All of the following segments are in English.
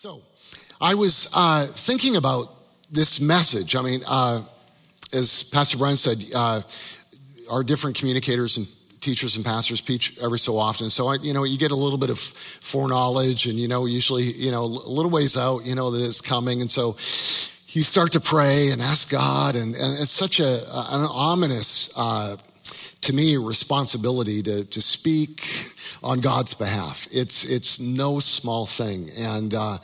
So, I was uh, thinking about this message. I mean, uh, as Pastor Brian said, uh, our different communicators and teachers and pastors preach every so often. So, I, you know, you get a little bit of foreknowledge, and you know, usually, you know, a little ways out, you know that it's coming, and so you start to pray and ask God, and, and it's such a an ominous, uh, to me, responsibility to to speak on God's behalf. It's it's no small thing, and uh,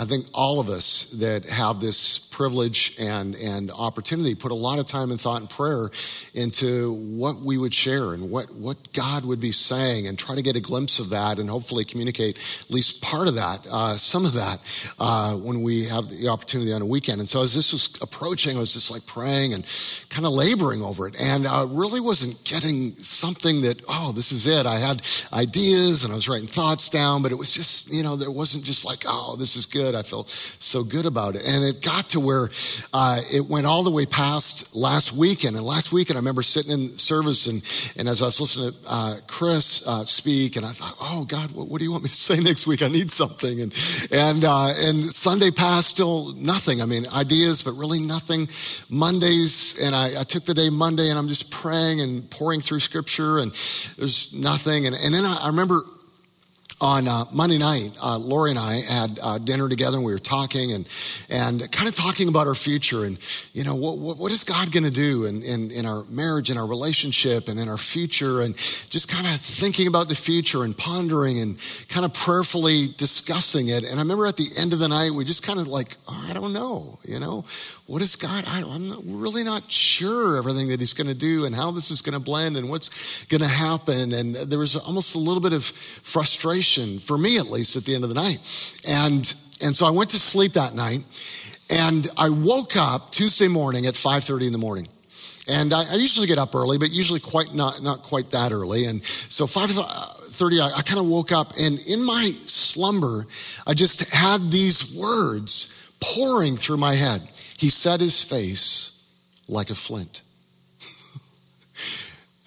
I think all of us that have this privilege and, and opportunity put a lot of time and thought and prayer into what we would share and what, what God would be saying and try to get a glimpse of that and hopefully communicate at least part of that, uh, some of that, uh, when we have the opportunity on a weekend. And so as this was approaching, I was just like praying and kind of laboring over it and uh, really wasn't getting something that, oh, this is it. I had ideas and I was writing thoughts down, but it was just, you know, there wasn't just like, oh, this is good good. I felt so good about it. And it got to where uh, it went all the way past last weekend. And last weekend, I remember sitting in service and, and as I was listening to uh, Chris uh, speak, and I thought, oh, God, what, what, do you want me to say next week? I need something. And, and, uh, and Sunday passed, still nothing. I mean, ideas, but really nothing. Mondays, and I, I took the day Monday and I'm just praying and poring through scripture, and there's nothing. And, and then I, I remember on uh, Monday night, uh, Lori and I had uh, dinner together and we were talking and, and kind of talking about our future and, you know, what, what, what is God going to do in, in, in, our marriage and our relationship and in our future and just kind of thinking about the future and pondering and kind of prayerfully discussing it. And I remember at the end of the night, we just kind of like, oh, I don't know, you know, what is God? I, am not, really not sure everything that he's going to do and how this is going to blend and what's going to happen. And there was almost a little bit of frustration for me at least, at the end of the night. And, and so I went to sleep that night and I woke up Tuesday morning at 5.30 in the morning. And I, I usually get up early, but usually quite not, not quite that early. And so 5.30, I, I kind of woke up and in my slumber, I just had these words pouring through my head. He set his face like a flint.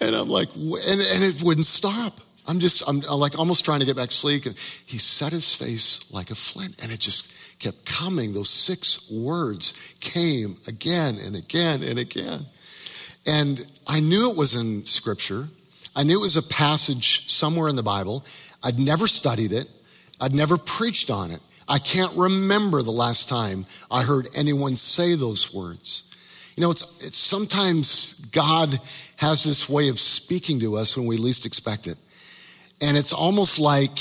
and I'm like, and, and it wouldn't stop. I'm just, I'm like almost trying to get back to sleep. And he set his face like a flint, and it just kept coming. Those six words came again and again and again. And I knew it was in scripture. I knew it was a passage somewhere in the Bible. I'd never studied it. I'd never preached on it. I can't remember the last time I heard anyone say those words. You know, it's, it's sometimes God has this way of speaking to us when we least expect it. And it's almost like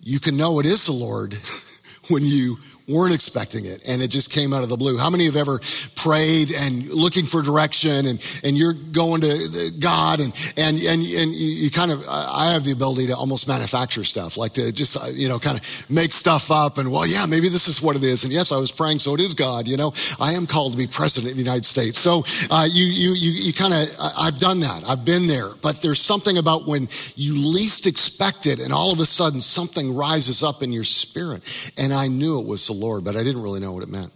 you can know it is the Lord when you weren't expecting it and it just came out of the blue. How many have ever prayed and looking for direction and, and you're going to God and, and, and, and you kind of, I have the ability to almost manufacture stuff, like to just, uh, you know, kind of make stuff up and, well, yeah, maybe this is what it is. And yes, I was praying, so it is God, you know, I am called to be president of the United States. So, uh, you, you, you, you kind of, I've done that. I've been there, but there's something about when you least expect it and all of a sudden something rises up in your spirit. And I knew it was the Lord, but I didn't really know what it meant.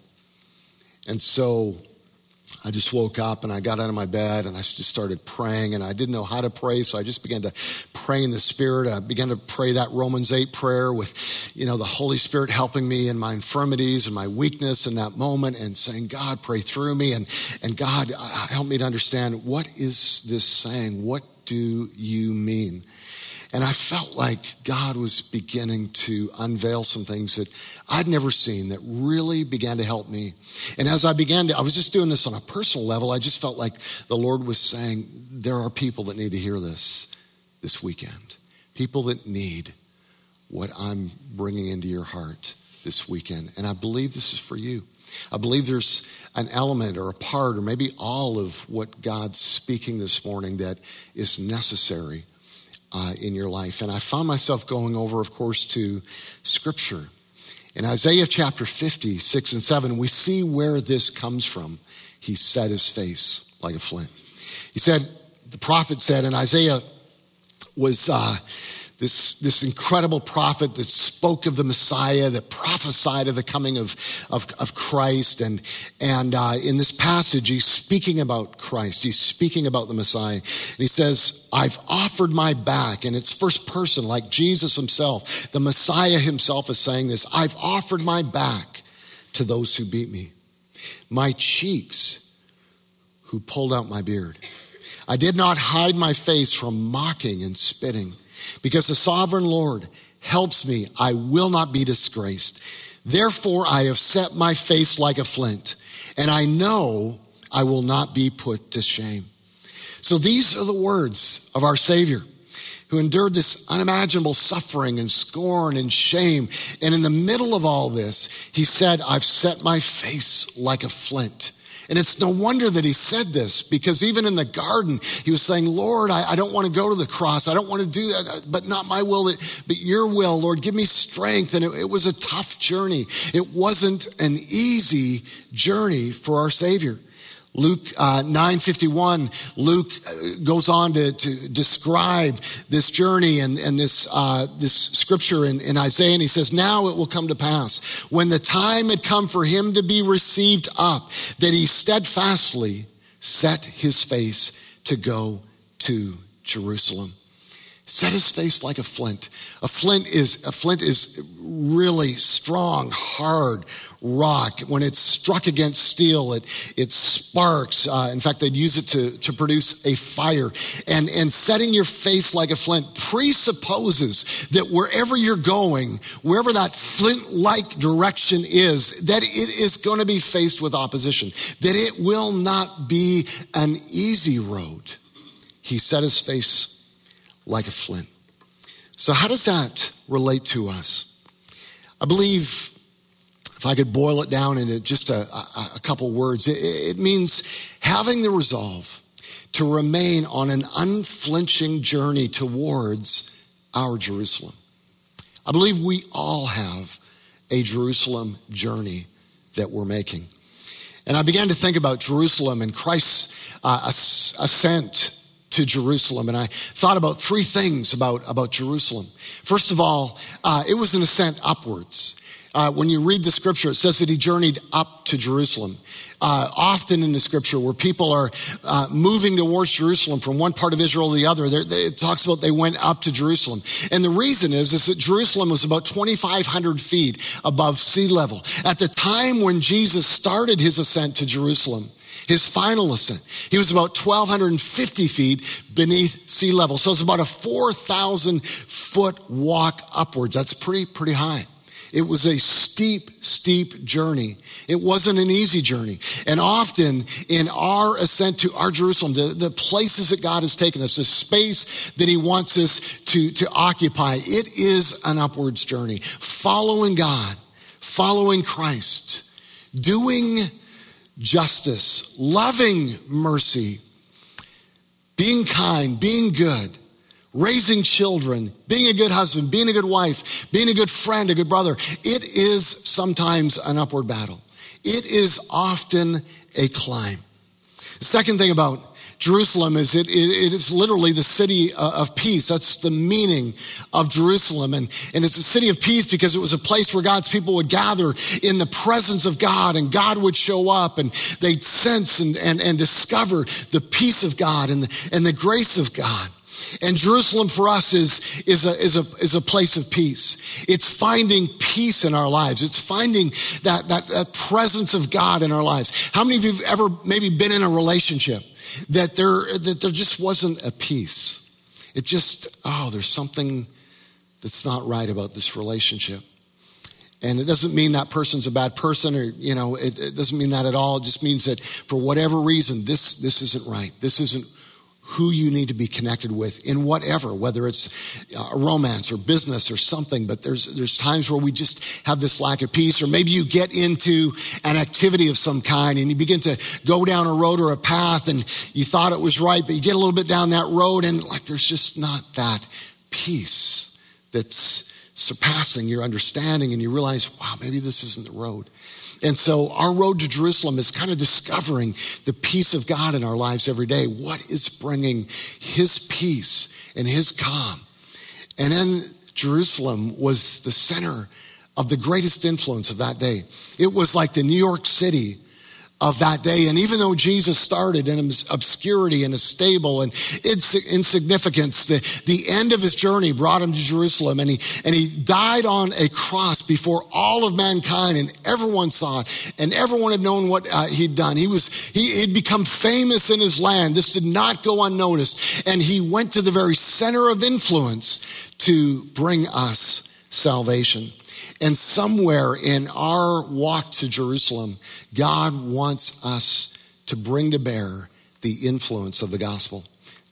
And so I just woke up and I got out of my bed and I just started praying and I didn't know how to pray. So I just began to pray in the spirit. I began to pray that Romans 8 prayer with, you know, the Holy Spirit helping me in my infirmities and my weakness in that moment and saying, God, pray through me. And, and God, uh, help me to understand what is this saying? What do you mean? And I felt like God was beginning to unveil some things that I'd never seen that really began to help me. And as I began to, I was just doing this on a personal level. I just felt like the Lord was saying, there are people that need to hear this this weekend. People that need what I'm bringing into your heart this weekend. And I believe this is for you. I believe there's an element or a part or maybe all of what God's speaking this morning that is necessary uh, in your life. And I found myself going over, of course, to Scripture. In Isaiah chapter 50, 6 and 7, we see where this comes from. He set his face like a flint. He said, the prophet said, and Isaiah was uh, this, this incredible prophet that spoke of the Messiah, that prophesied of the coming of, of, of Christ. And, and uh, in this passage, he's speaking about Christ. He's speaking about the Messiah. And he says, I've offered my back. And it's first person, like Jesus himself. The Messiah himself is saying this I've offered my back to those who beat me, my cheeks who pulled out my beard. I did not hide my face from mocking and spitting. Because the sovereign Lord helps me, I will not be disgraced. Therefore, I have set my face like a flint, and I know I will not be put to shame. So these are the words of our Savior who endured this unimaginable suffering and scorn and shame. And in the middle of all this, he said, I've set my face like a flint. And it's no wonder that he said this because even in the garden, he was saying, Lord, I, I don't want to go to the cross. I don't want to do that, but not my will, but your will. Lord, give me strength. And it, it was a tough journey. It wasn't an easy journey for our Savior. Luke uh, 951, Luke uh, goes on to, to describe this journey and, and this, uh, this scripture in, in Isaiah. And he says, Now it will come to pass when the time had come for him to be received up, that he steadfastly set his face to go to Jerusalem set his face like a flint. A flint is, a flint is really strong, hard rock. When it's struck against steel, it, it sparks. Uh, in fact, they'd use it to, to produce a fire. And, and setting your face like a flint presupposes that wherever you're going, wherever that flint-like direction is, that it is going to be faced with opposition, that it will not be an easy road. He set his face like a flint. So, how does that relate to us? I believe, if I could boil it down into just a, a, a couple words, it, it means having the resolve to remain on an unflinching journey towards our Jerusalem. I believe we all have a Jerusalem journey that we're making. And I began to think about Jerusalem and Christ's uh, ascent to Jerusalem. And I thought about three things about, about Jerusalem. First of all, uh, it was an ascent upwards. Uh, when you read the scripture, it says that he journeyed up to Jerusalem. Uh, often in the scripture, where people are uh, moving towards Jerusalem from one part of Israel to the other, they, it talks about they went up to Jerusalem. And the reason is, is that Jerusalem was about 2,500 feet above sea level. At the time when Jesus started his ascent to Jerusalem, his final ascent. He was about 1,250 feet beneath sea level. So it's about a 4,000 foot walk upwards. That's pretty, pretty high. It was a steep, steep journey. It wasn't an easy journey. And often in our ascent to our Jerusalem, the, the places that God has taken us, the space that He wants us to, to occupy, it is an upwards journey. Following God, following Christ, doing justice, loving mercy, being kind, being good, raising children, being a good husband, being a good wife, being a good friend, a good brother. It is sometimes an upward battle. It is often a climb. The second thing about Jerusalem is it, it, it is literally the city uh, of peace. That's the meaning of Jerusalem. And, and it's a city of peace because it was a place where God's people would gather in the presence of God and God would show up and they'd sense and, and, and discover the peace of God and the, and the grace of God. And Jerusalem for us is, is, a, is, a, is a place of peace. It's finding peace in our lives. It's finding that, that, that presence of God in our lives. How many of you have ever maybe been in a relationship that there, that there just wasn't a peace. It just, oh, there's something that's not right about this relationship. And it doesn't mean that person's a bad person or, you know, it, it doesn't mean that at all. It just means that for whatever reason, this, this isn't right. This isn't who you need to be connected with in whatever, whether it's uh, a romance or business or something. But there's, there's times where we just have this lack of peace, or maybe you get into an activity of some kind and you begin to go down a road or a path and you thought it was right, but you get a little bit down that road and like there's just not that peace that's surpassing your understanding and you realize, wow, maybe this isn't the road. And so our road to Jerusalem is kind of discovering the peace of God in our lives every day. What is bringing his peace and his calm? And then Jerusalem was the center of the greatest influence of that day. It was like the New York City of that day. And even though Jesus started in obscurity and a stable and insignificance, the, the end of his journey brought him to Jerusalem and he, and he died on a cross before all of mankind and everyone saw it and everyone had known what uh, he'd done. He was, he had become famous in his land. This did not go unnoticed. And he went to the very center of influence to bring us salvation. And somewhere in our walk to Jerusalem, God wants us to bring to bear the influence of the gospel,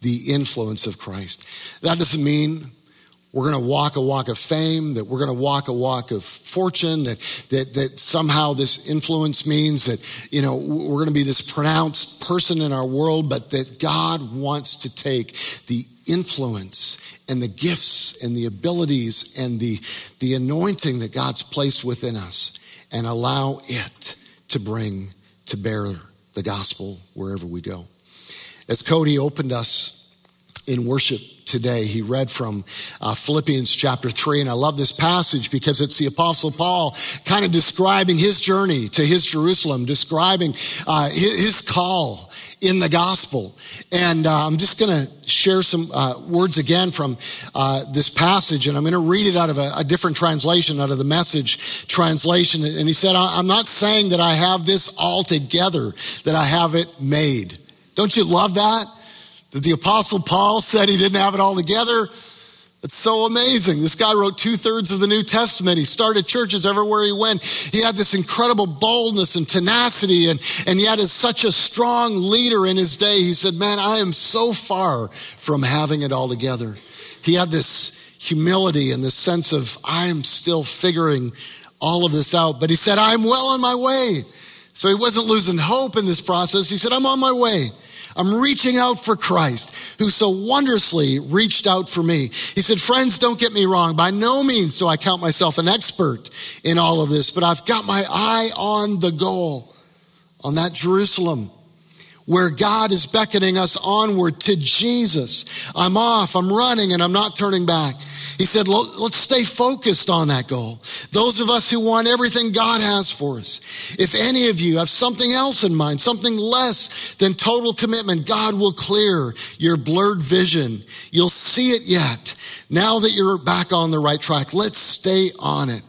the influence of Christ. That doesn't mean we're going to walk a walk of fame, that we're going to walk a walk of fortune, that, that, that somehow this influence means that, you know, we're going to be this pronounced person in our world, but that God wants to take the influence and the gifts and the abilities and the, the anointing that God's placed within us and allow it to bring to bear the gospel wherever we go. As Cody opened us in worship today, he read from uh, Philippians chapter 3. And I love this passage because it's the Apostle Paul kind of describing his journey to his Jerusalem, describing uh, his, his call in the gospel. And uh, I'm just going to share some uh, words again from uh, this passage, and I'm going to read it out of a, a, different translation, out of the message translation. And he said, I'm not saying that I have this all together, that I have it made. Don't you love that? That the apostle Paul said he didn't have it all together. It's so amazing. This guy wrote two thirds of the New Testament. He started churches everywhere he went. He had this incredible boldness and tenacity, and, and yet as such a strong leader in his day, he said, Man, I am so far from having it all together. He had this humility and this sense of, I am still figuring all of this out. But he said, I'm well on my way. So he wasn't losing hope in this process. He said, I'm on my way. I'm reaching out for Christ, who so wondrously reached out for me. He said, Friends, don't get me wrong. By no means do I count myself an expert in all of this, but I've got my eye on the goal, on that Jerusalem where God is beckoning us onward to Jesus. I'm off, I'm running, and I'm not turning back. He said, let's stay focused on that goal. Those of us who want everything God has for us. If any of you have something else in mind, something less than total commitment, God will clear your blurred vision. You'll see it yet. Now that you're back on the right track, let's stay on it.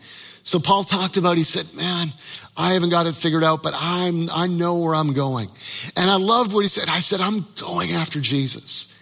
So Paul talked about, he said, man, I haven't got it figured out, but I'm, I know where I'm going. And I loved what he said. I said, I'm going after Jesus.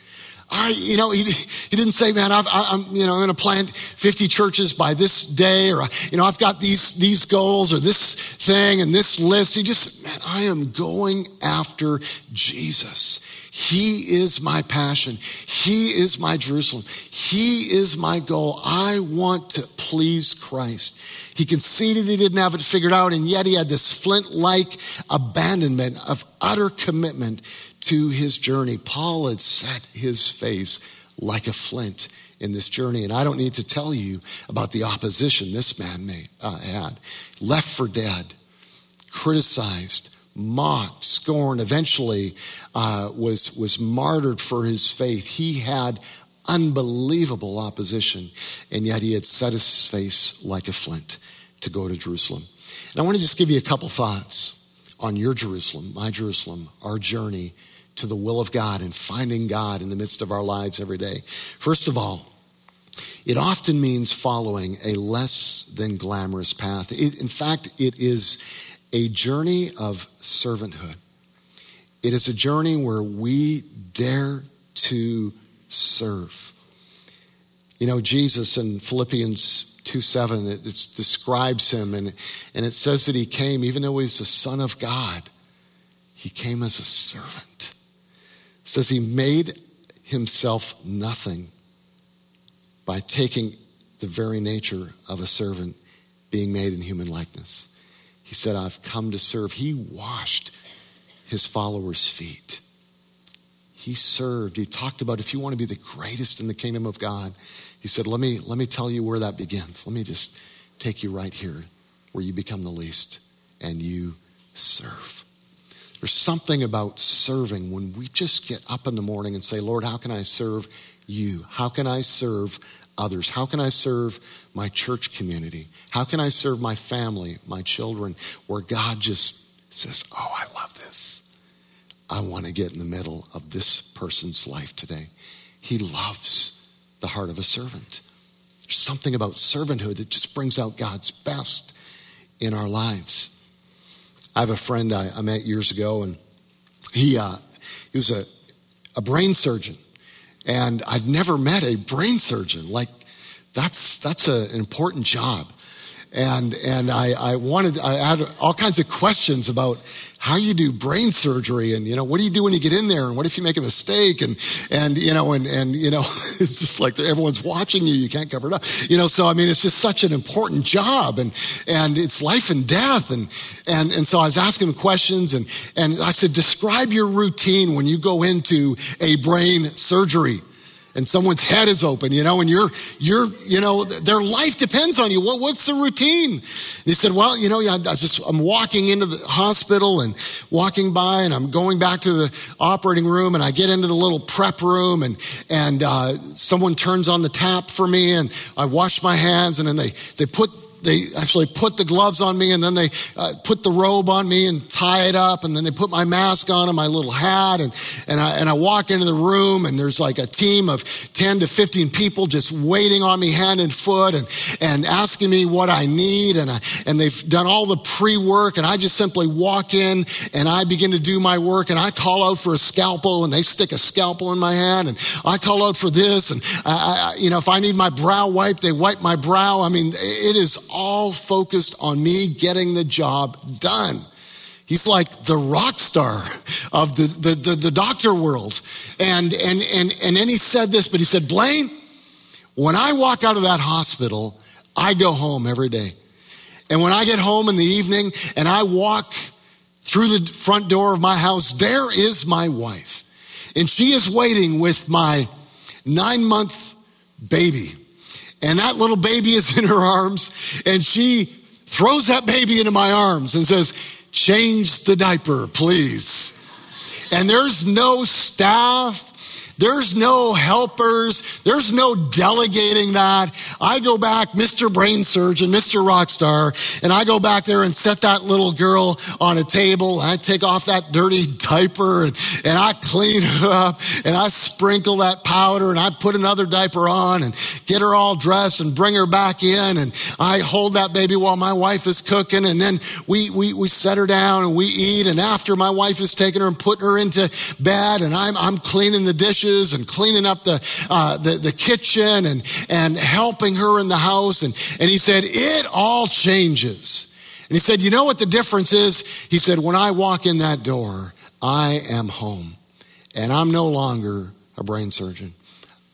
I, you know, he, he didn't say, man, I've, I, am you know, I'm going to plant 50 churches by this day, or, you know, I've got these, these goals or this thing and this list. He just, said, man, I am going after Jesus. He is my passion. He is my Jerusalem. He is my goal. I want to please Christ. He conceded he didn't have it figured out, and yet he had this flint like abandonment of utter commitment to his journey. Paul had set his face like a flint in this journey. And I don't need to tell you about the opposition this man may, uh, had. Left for dead, criticized, mocked, scorned, eventually uh, was, was martyred for his faith. He had unbelievable opposition, and yet he had set his face like a flint to go to Jerusalem. And I want to just give you a couple thoughts on your Jerusalem, my Jerusalem, our journey to the will of God and finding God in the midst of our lives every day. First of all, it often means following a less than glamorous path. It, in fact, it is a journey of servanthood. It is a journey where we dare to serve. You know, Jesus in Philippians 2 7, it, describes him, and, and it says that he came, even though he's the Son of God, he came as a servant. It says he made himself nothing by taking the very nature of a servant, being made in human likeness. He said, I've come to serve. He washed his followers' feet. He served. He talked about if you want to be the greatest in the kingdom of God, he said, let me, let me tell you where that begins. Let me just take you right here where you become the least and you serve. There's something about serving when we just get up in the morning and say, Lord, how can I serve you? How can I serve others? How can I serve my church community? How can I serve my family, my children, where God just says, Oh, I love this. I want to get in the middle of this person's life today. He loves the heart of a servant. There's something about servanthood that just brings out God's best in our lives. I have a friend I, I met years ago, and he, uh, he was a, a brain surgeon. And I'd never met a brain surgeon. Like, that's, that's a, an important job. And, and I, I wanted, I had all kinds of questions about how you do brain surgery and, you know, what do you do when you get in there? And what if you make a mistake? And, and, you know, and, and, you know, it's just like everyone's watching you. You can't cover it up. You know, so I mean, it's just such an important job and, and it's life and death. And, and, and so I was asking him questions and, and I said, describe your routine when you go into a brain surgery and someone's head is open, you know, and you're, you're, you know, their life depends on you. What, what's the routine? And he said, well, you know, I just, I'm walking into the hospital and walking by and I'm going back to the operating room and I get into the little prep room and, and, uh, someone turns on the tap for me and I wash my hands and then they, they put they actually put the gloves on me and then they uh, put the robe on me and tie it up and then they put my mask on and my little hat and, and, I, and I walk into the room and there's like a team of 10 to 15 people just waiting on me hand and foot and, and asking me what I need and, I, and they've done all the pre-work and I just simply walk in and I begin to do my work and I call out for a scalpel and they stick a scalpel in my hand and I call out for this and I, I, you know if I need my brow wiped they wipe my brow. I mean it is all focused on me getting the job done. He's like the rock star of the, the, the, the, doctor world. And, and, and, and then he said this, but he said, Blaine, when I walk out of that hospital, I go home every day. And when I get home in the evening and I walk through the front door of my house, there is my wife. And she is waiting with my nine month baby. And that little baby is in her arms, and she throws that baby into my arms and says, Change the diaper, please. And there's no staff, there's no helpers. There's no delegating that. I go back, Mr. Brain Surgeon, Mr. Rockstar, and I go back there and set that little girl on a table. I take off that dirty diaper and, and I clean her up and I sprinkle that powder and I put another diaper on and get her all dressed and bring her back in. And I hold that baby while my wife is cooking. And then we, we, we set her down and we eat. And after my wife has taken her and put her into bed and I'm, I'm cleaning the dishes dishes and cleaning up the, uh, the, the kitchen and, and helping her in the house. And, and he said, it all changes. And he said, you know what the difference is? He said, when I walk in that door, I am home and I'm no longer a brain surgeon.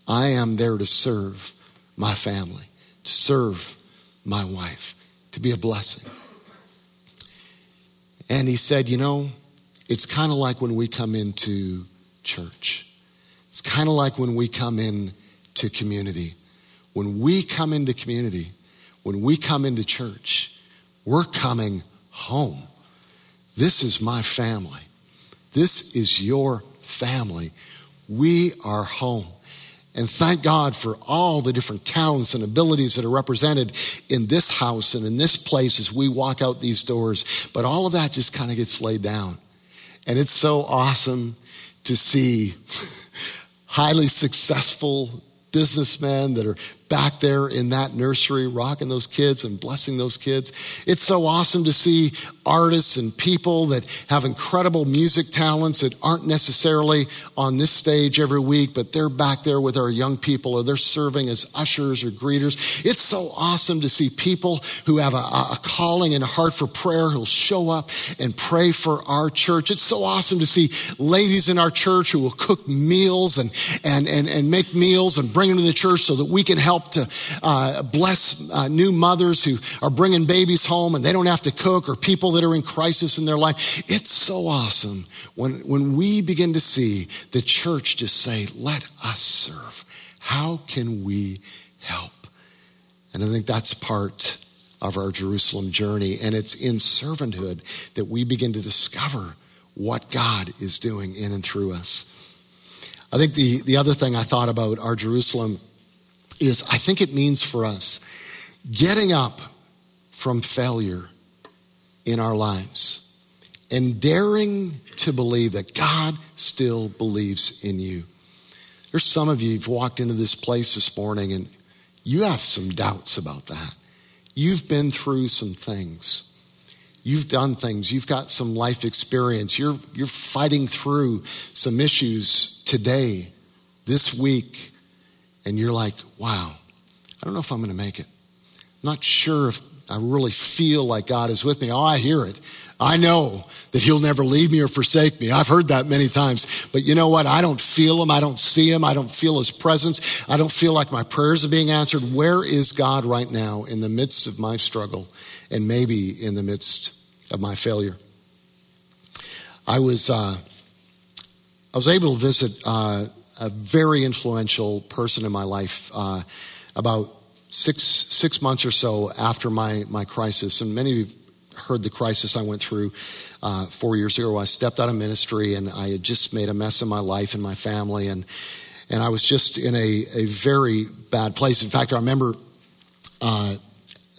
I am there to serve my family, to serve my wife, to be a blessing. And he said, you know, it's kind of like when we come into church. It's kind of like when we come in to community. When we come into community, when we come into church, we're coming home. This is my family. This is your family. We are home. And thank God for all the different talents and abilities that are represented in this house and in this place as we walk out these doors. But all of that just kind of gets laid down. And it's so awesome to see highly successful businessmen that are back there in that nursery, rocking those kids and blessing those kids. It's so awesome to see artists and people that have incredible music talents that aren't necessarily on this stage every week, but they're back there with our young people or they're serving as ushers or greeters. It's so awesome to see people who have a, a calling and a heart for prayer who'll show up and pray for our church. It's so awesome to see ladies in our church who will cook meals and, and, and, and make meals and bring them to the church so that we can help help to uh, bless uh, new mothers who are bringing babies home and they don't have to cook or people that are in crisis in their life. It's so awesome when, when we begin to see the church just say, let us serve. How can we help? And I think that's part of our Jerusalem journey. And it's in servanthood that we begin to discover what God is doing in and through us. I think the, the other thing I thought about our Jerusalem is I think it means for us getting up from failure in our lives and daring to believe that God still believes in you. There's some of you who've walked into this place this morning and you have some doubts about that. You've been through some things. You've done things. You've got some life experience. You're, you're fighting through some issues today, this week, and you're like, wow, I don't know if I'm going to make it. I'm not sure if I really feel like God is with me. Oh, I hear it. I know that He'll never leave me or forsake me. I've heard that many times. But you know what? I don't feel Him. I don't see Him. I don't feel His presence. I don't feel like my prayers are being answered. Where is God right now in the midst of my struggle and maybe in the midst of my failure? I was, uh, I was able to visit uh, a very influential person in my life uh, about six, six months or so after my, my crisis. And many of you heard the crisis I went through uh, four years ago. I stepped out of ministry and I had just made a mess of my life and my family. And, and I was just in a, a very bad place. In fact, I remember uh,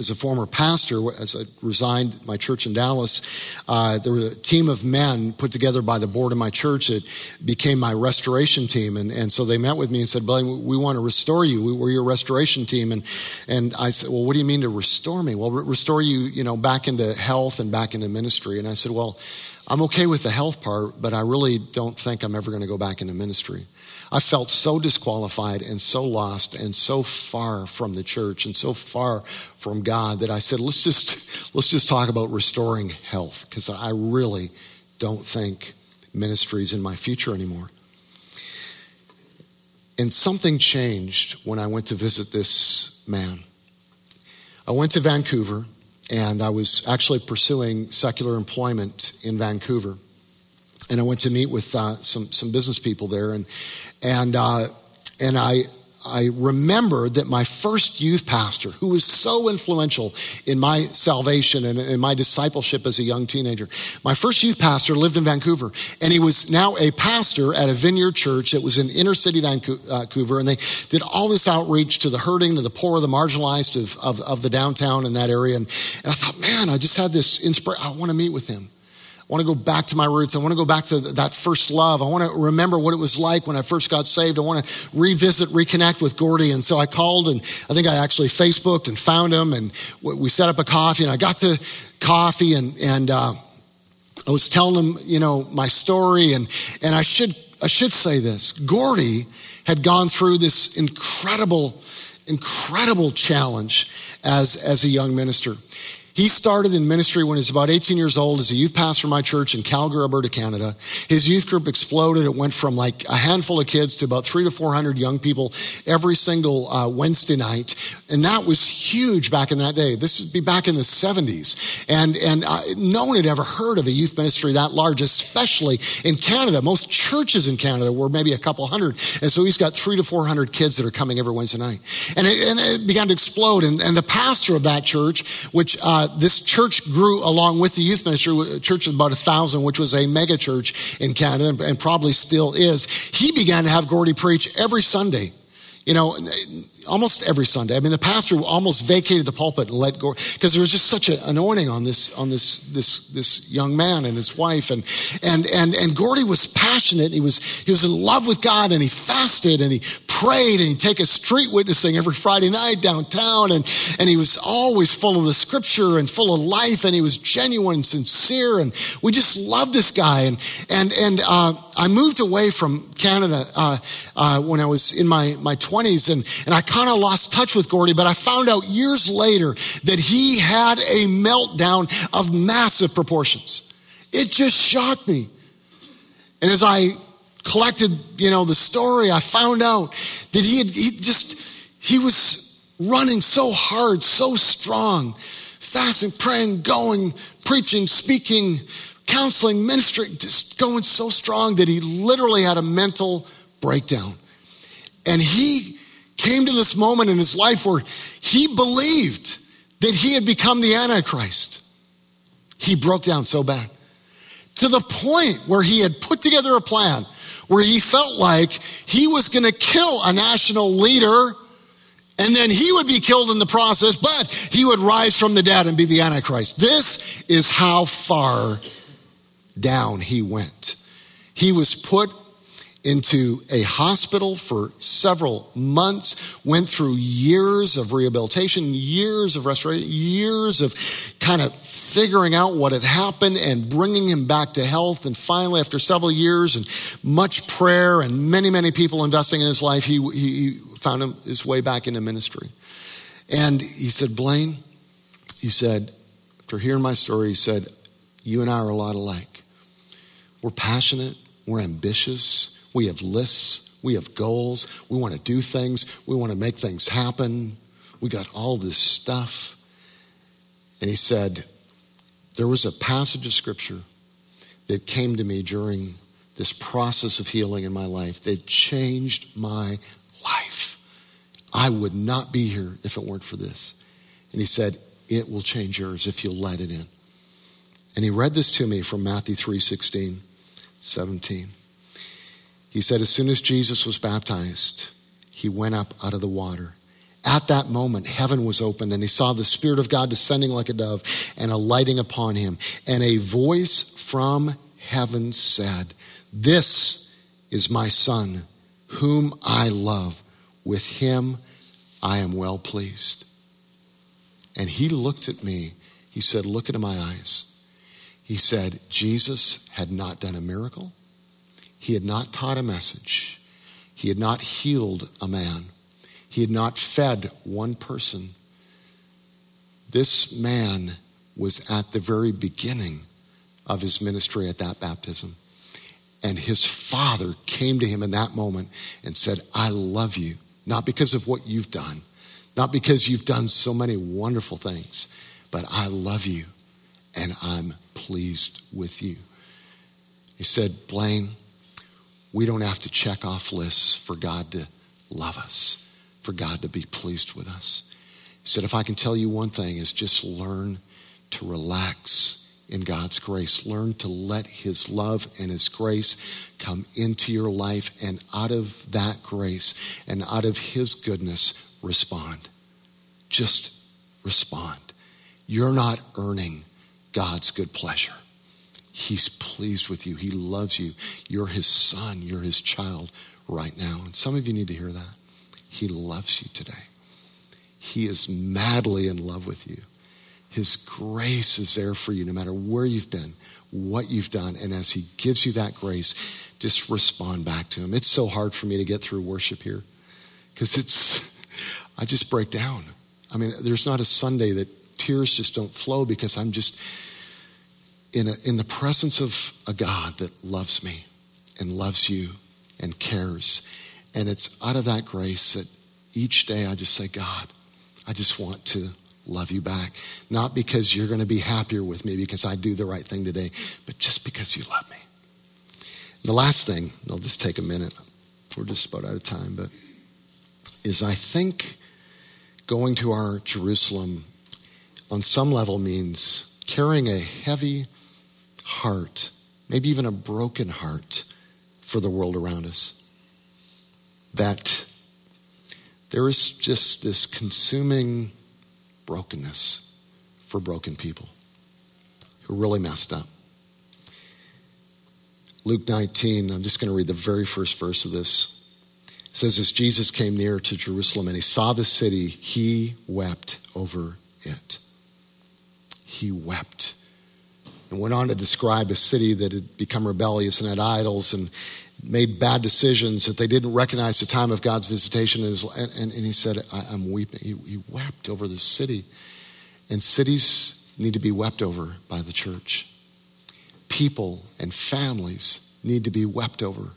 as a former pastor, as I resigned my church in Dallas, uh, there was a team of men put together by the board of my church that became my restoration team. And, and so they met with me and said, Billy, we want to restore you. We, we're your restoration team. And, and I said, well, what do you mean to restore me? Well, restore you, you know, back into health and back into ministry. And I said, well, I'm okay with the health part, but I really don't think I'm ever going to go back into ministry. I felt so disqualified and so lost and so far from the church and so far from God that I said, let's just, let's just talk about restoring health because I really don't think ministry is in my future anymore. And something changed when I went to visit this man. I went to Vancouver and I was actually pursuing secular employment in Vancouver and I went to meet with uh, some some business people there, and and uh, and I I remembered that my first youth pastor, who was so influential in my salvation and in my discipleship as a young teenager, my first youth pastor lived in Vancouver, and he was now a pastor at a vineyard church that was in inner city Vancouver, and they did all this outreach to the hurting, to the poor, the marginalized of, of, of the downtown in that area. And, and I thought, man, I just had this inspiration. I want to meet with him. I want to go back to my roots. I want to go back to that first love. I want to remember what it was like when I first got saved. I want to revisit, reconnect with Gordy. And so I called and I think I actually Facebooked and found him and we set up a coffee and I got to coffee and, and, uh, I was telling him, you know, my story and, and I should, I should say this. Gordy had gone through this incredible, incredible challenge as, as a young minister. He started in ministry when he was about 18 years old as a youth pastor in my church in Calgary, Alberta, Canada. His youth group exploded. It went from like a handful of kids to about three to 400 young people every single uh, Wednesday night. And that was huge back in that day. This would be back in the 70s. And, and uh, no one had ever heard of a youth ministry that large, especially in Canada. Most churches in Canada were maybe a couple hundred. And so he's got three to 400 kids that are coming every Wednesday night. And it, and it began to explode. And, and the pastor of that church, which uh, this church grew along with the youth ministry, a church of about a thousand, which was a mega church in Canada and, and probably still is. He began to have Gordy preach every Sunday. You know, almost every Sunday. I mean, the pastor almost vacated the pulpit and let go because there was just such an anointing on this on this this this young man and his wife, and and and and Gordy was passionate. He was he was in love with God, and he fasted and he prayed, and he'd take a street witnessing every Friday night downtown, and and he was always full of the Scripture and full of life, and he was genuine and sincere, and we just loved this guy. And and and uh, I moved away from Canada uh, uh, when I was in my my twenties, and and I kind of lost touch with Gordy, but I found out years later that he had a meltdown of massive proportions. It just shocked me. And as I collected, you know, the story, I found out that he had, he just, he was running so hard, so strong, fasting, praying, going, preaching, speaking, counseling, ministering, just going so strong that he literally had a mental breakdown. And he came to this moment in his life where he believed that he had become the Antichrist. He broke down so bad to the point where he had put together a plan where he felt like he was going to kill a national leader And then he would be killed in the process, but he would rise from the dead and be the Antichrist. This is how far down he went. He was put into a hospital for several months, went through years of rehabilitation, years of restoration, years of kind of figuring out what had happened and bringing him back to health. And finally, after several years and much prayer and many, many people investing in his life, he, he found his way back into ministry. And he said, Blaine, he said, after hearing my story, he said, You and I are a lot alike. We're passionate, we're ambitious, we have lists, we have goals, we want to do things, we want to make things happen. We got all this stuff. And he said, There was a passage of scripture that came to me during this process of healing in my life that changed my life. I would not be here if it weren't for this. And he said, It will change yours if you'll let it in. And he read this to me from Matthew 3 16, 17. He said, As soon as Jesus was baptized, he went up out of the water. At that moment, heaven was opened, and he saw the Spirit of God descending like a dove and alighting upon him. And a voice from heaven said, This is my Son, whom I love. With him I am well pleased. And he looked at me. He said, Look into my eyes. He said, Jesus had not done a miracle. He had not taught a message. He had not healed a man. He had not fed one person. This man was at the very beginning of his ministry at that baptism. And his father came to him in that moment and said, I love you, not because of what you've done, not because you've done so many wonderful things, but I love you and I'm pleased with you. He said, Blaine, we don't have to check off lists for God to love us, for God to be pleased with us. He said, if I can tell you one thing, is just learn to relax in God's grace. Learn to let His love and His grace come into your life, and out of that grace and out of His goodness, respond. Just respond. You're not earning God's good pleasure. He's pleased with you. He loves you. You're his son. You're his child right now. And some of you need to hear that. He loves you today. He is madly in love with you. His grace is there for you no matter where you've been, what you've done. And as he gives you that grace, just respond back to him. It's so hard for me to get through worship here because it's, I just break down. I mean, there's not a Sunday that tears just don't flow because I'm just in, a, in the presence of a God that loves me and loves you and cares. And it's out of that grace that each day I just say, God, I just want to love you back. Not because you're going to be happier with me because I do the right thing today, but just because you love me. And the last thing, I'll just take a minute. We're just about out of time, but is I think going to our Jerusalem on some level means carrying a heavy heart, maybe even a broken heart for the world around us. That there is just this consuming brokenness for broken people who really messed up. Luke 19, I'm just going to read the very first verse of this. It says, As Jesus came near to Jerusalem and he saw the city, he wept over it. He wept and went on to describe a city that had become rebellious and had idols and made bad decisions that they didn't recognize the time of God's visitation. And, and, and he said, I, am weeping. He, he wept over the city. And cities need to be wept over by the church. People and families need to be wept over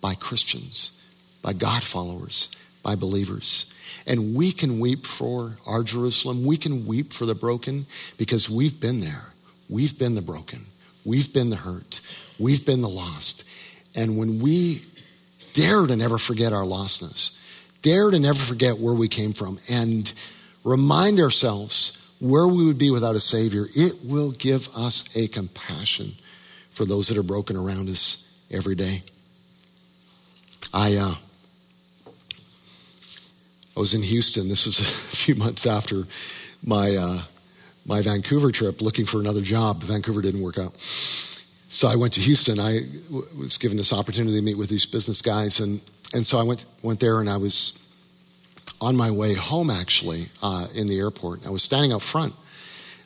by Christians, by God followers, by believers. And we can weep for our Jerusalem. We can weep for the broken because we've been there. We've been the broken, we've been the hurt, we've been the lost. And when we dare to never forget our lostness, dare to never forget where we came from, and remind ourselves where we would be without a Savior, it will give us a compassion for those that are broken around us every day. I, uh, I was in Houston. This was a few months after my uh, my Vancouver trip, looking for another job. Vancouver didn't work out, so I went to Houston. I was given this opportunity to meet with these business guys, and and so I went went there, and I was on my way home actually uh, in the airport. I was standing out front.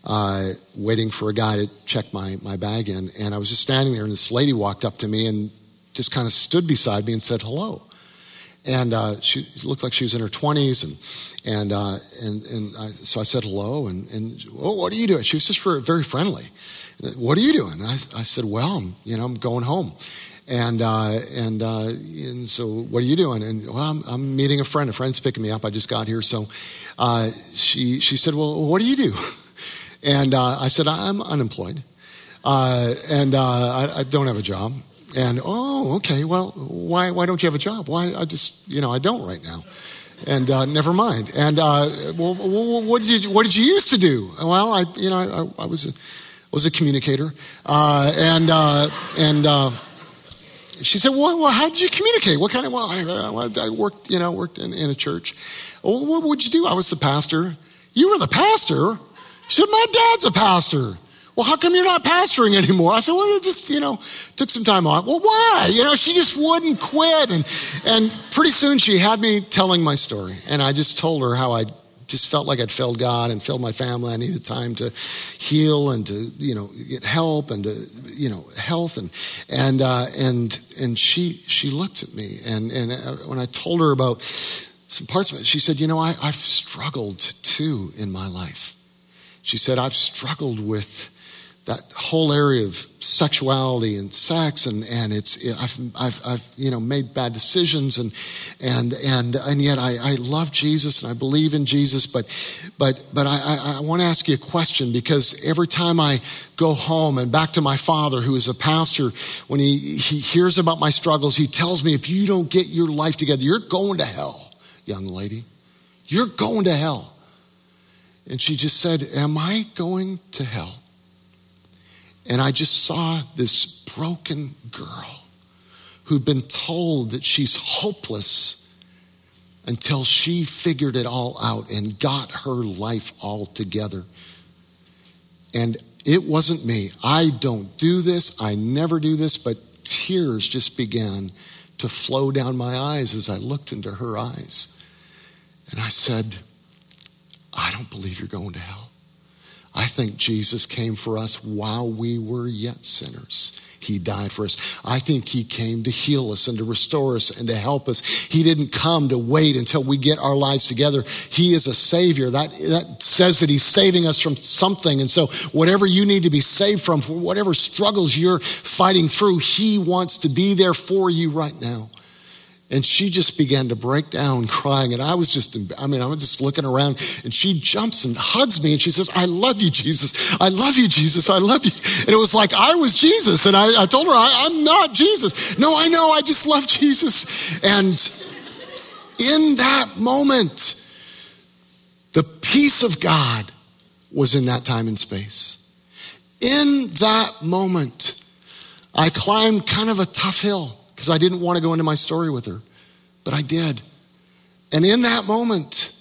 Uh, waiting for a guy to check my, my bag in. And I was just standing there, and this lady walked up to me and just kind of stood beside me and said hello. And uh, she looked like she was in her 20s, and and uh, and and I, so I said hello, and and oh, what are you doing? She was just very friendly. What are you doing? I, I said, well, I'm you know I'm going home. And uh, and uh, and so, what are you doing? And well, I'm, I'm, meeting a friend. A friend's picking me up. I just got here. So uh, she she said, well, what do you do? And uh, I said, I'm unemployed, uh, and uh, I, I, don't have a job. And oh, okay. Well, why why don't you have a job? Why I just you know I don't right now. And never mind. And well, what did you what did you used to do? Well, I you know I, I was was a communicator, uh, and uh, and uh, she said, well, well, how did you communicate? What kind of, well, I, I worked, you know, worked in, in a church. Well, what would you do? I was the pastor. You were the pastor? She said, my dad's a pastor. Well, how come you're not pastoring anymore? I said, well, it just, you know, took some time off. Well, why? You know, she just wouldn't quit. And, and pretty soon she had me telling my story. And I just told her how I just felt like I'd failed God and failed my family. I needed time to heal and to, you know, get help and to, you know, health. And, and, uh, and, and she, she looked at me. And, and uh, when I told her about some parts of it, she said, you know, I, I've struggled too in my life. She said, I've struggled with that whole area of sexuality and sex and, and it's I've, I've, I've you know made bad decisions and and and and yet I, I love Jesus and I believe in Jesus but but but I, I, want to ask you a question because every time I go home and back to my father who is a pastor when he, he hears about my struggles he tells me if you don't get your life together you're going to hell young lady. You're going to hell. And she just said am I going to hell and I just saw this broken girl who'd been told that she's hopeless until she figured it all out and got her life all together. And it wasn't me. I don't do this. I never do this, but tears just began to flow down my eyes as I looked into her eyes. And I said, I don't believe you're going to hell. I think Jesus came for us while we were yet sinners. He died for us. I think He came to heal us and to restore us and to help us. He didn't come to wait until we get our lives together. He is a Savior. That, that says that He's saving us from something. And so, whatever you need to be saved from, for whatever struggles you're fighting through, He wants to be there for you right now. And she just began to break down crying. And I was just, I mean, I was just looking around and she jumps and hugs me and she says, I love you, Jesus. I love you, Jesus. I love you. And it was like I was Jesus. And I, I told her, I, I'm not Jesus. No, I know. I just love Jesus. And in that moment, the peace of God was in that time and space. In that moment, I climbed kind of a tough hill because I didn't want to go into my story with her, but I did. And in that moment,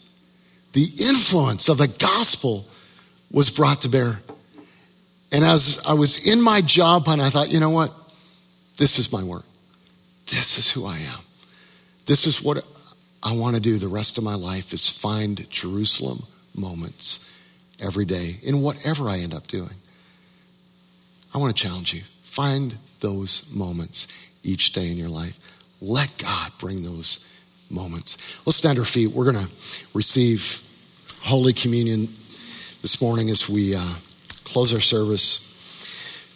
the influence of the gospel was brought to bear. And as I was in my job hunt, I thought, you know what? This is my work. This is who I am. This is what I want to do the rest of my life is find Jerusalem moments every day in whatever I end up doing. I want to challenge you. Find those moments each day in your life. Let God bring those moments. Let's stand our feet. We're going to receive Holy Communion this morning as we uh, close our service.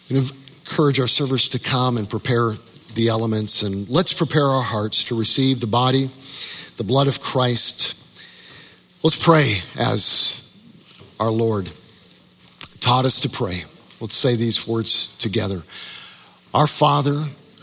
And encourage our servers to come and prepare the elements. And let's prepare our hearts to receive the body, the blood of Christ. Let's pray as our Lord taught us to pray. Let's say these words together. Our Father,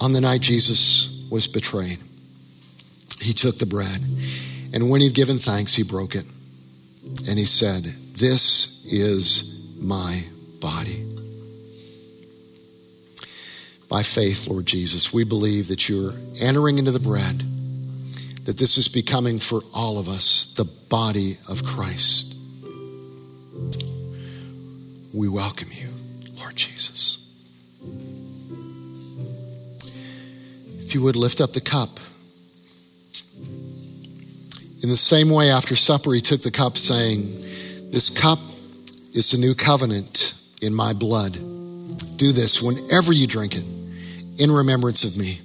On the night Jesus was betrayed, he took the bread, and when he'd given thanks, he broke it. And he said, This is my body. By faith, Lord Jesus, we believe that you're entering into the bread, that this is becoming for all of us the body of Christ. We welcome you, Lord Jesus. You would lift up the cup. In the same way, after supper, he took the cup, saying, This cup is the new covenant in my blood. Do this whenever you drink it in remembrance of me.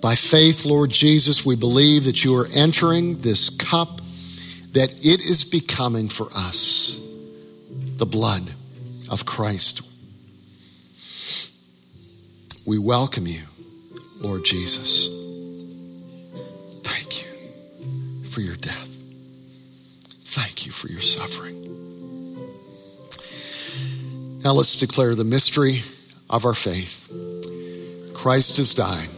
By faith, Lord Jesus, we believe that you are entering this cup, that it is becoming for us the blood of Christ. We welcome you, Lord Jesus. Thank you for your death. Thank you for your suffering. Now let's declare the mystery of our faith. Christ has died.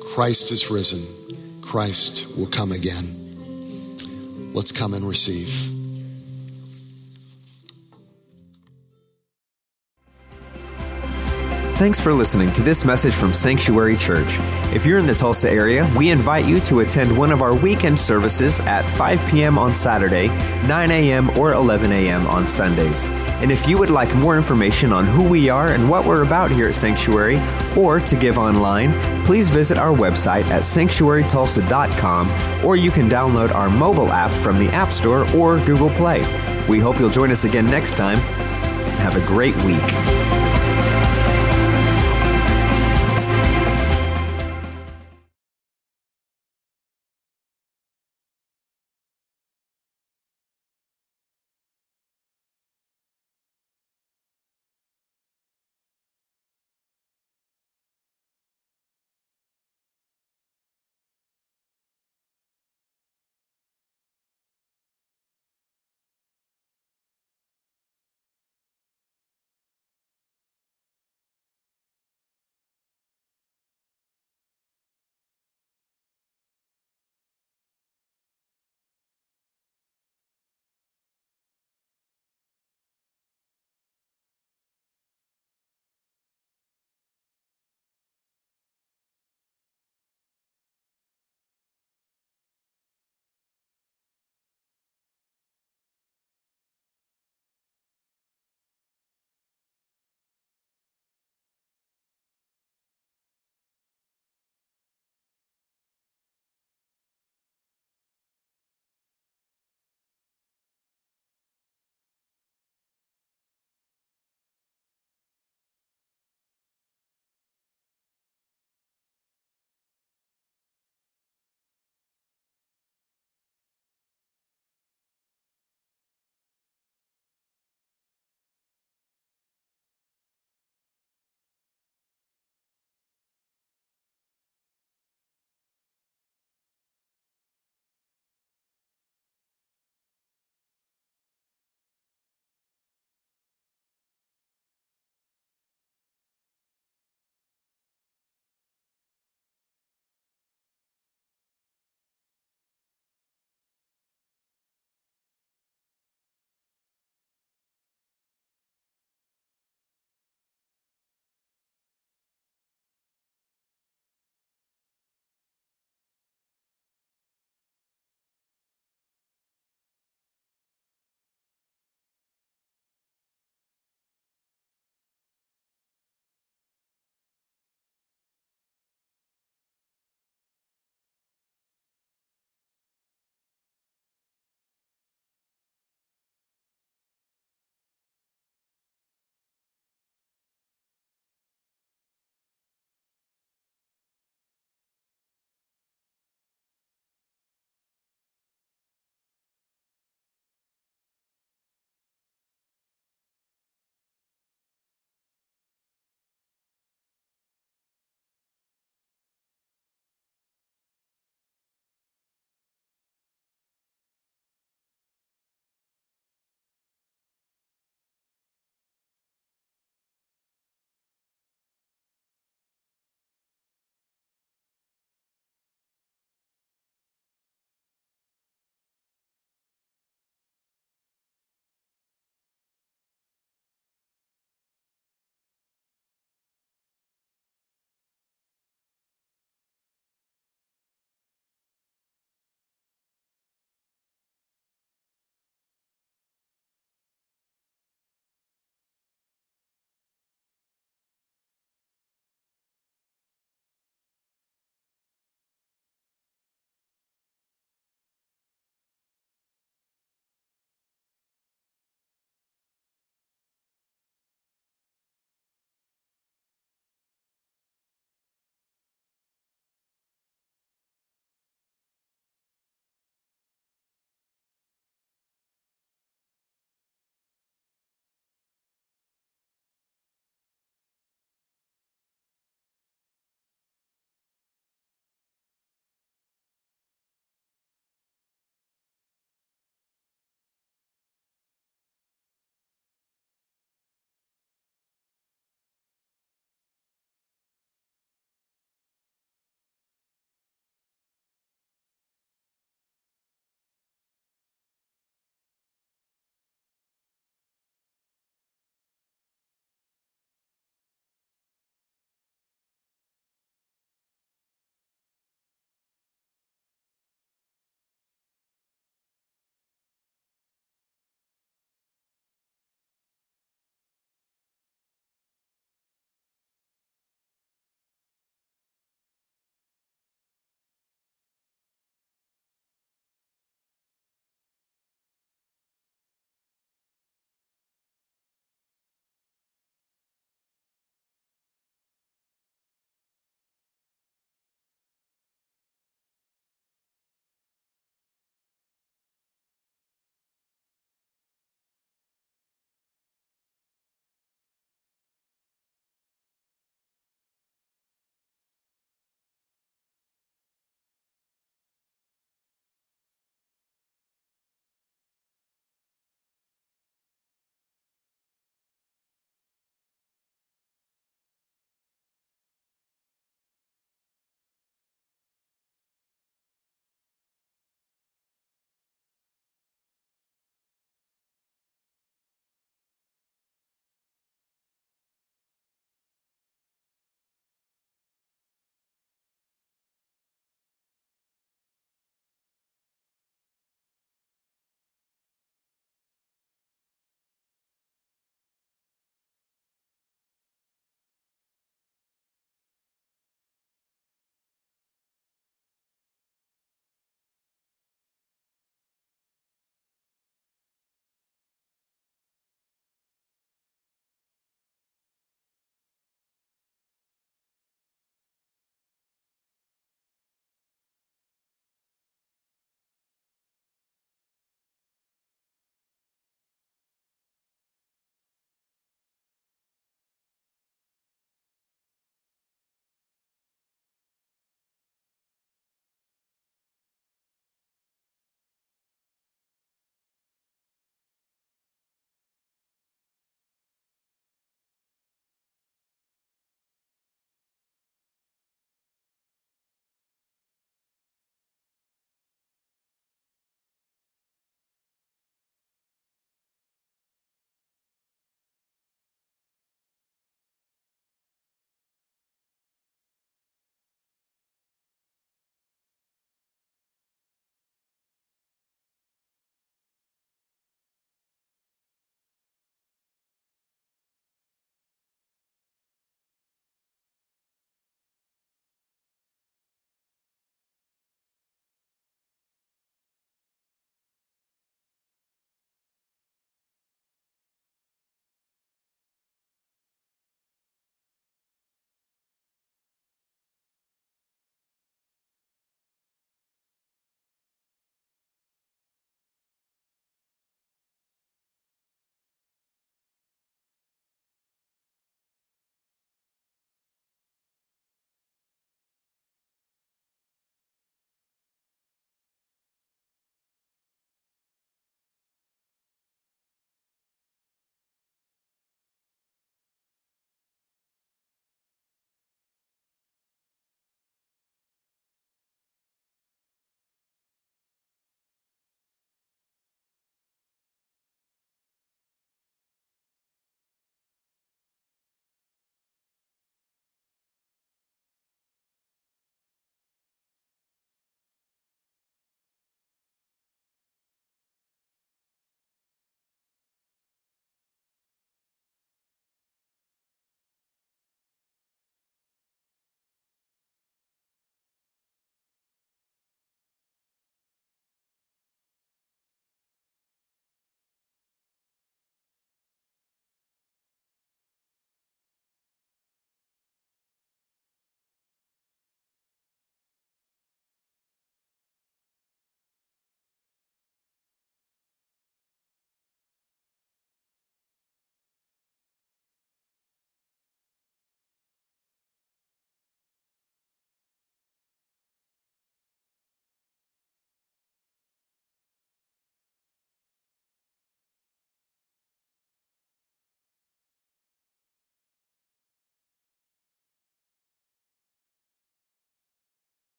Christ is risen. Christ will come again. Let's come and receive. Thanks for listening to this message from Sanctuary Church. If you're in the Tulsa area, we invite you to attend one of our weekend services at 5 p.m. on Saturday, 9 a.m., or 11 a.m. on Sundays. And if you would like more information on who we are and what we're about here at Sanctuary, or to give online, please visit our website at sanctuarytulsa.com, or you can download our mobile app from the App Store or Google Play. We hope you'll join us again next time. Have a great week.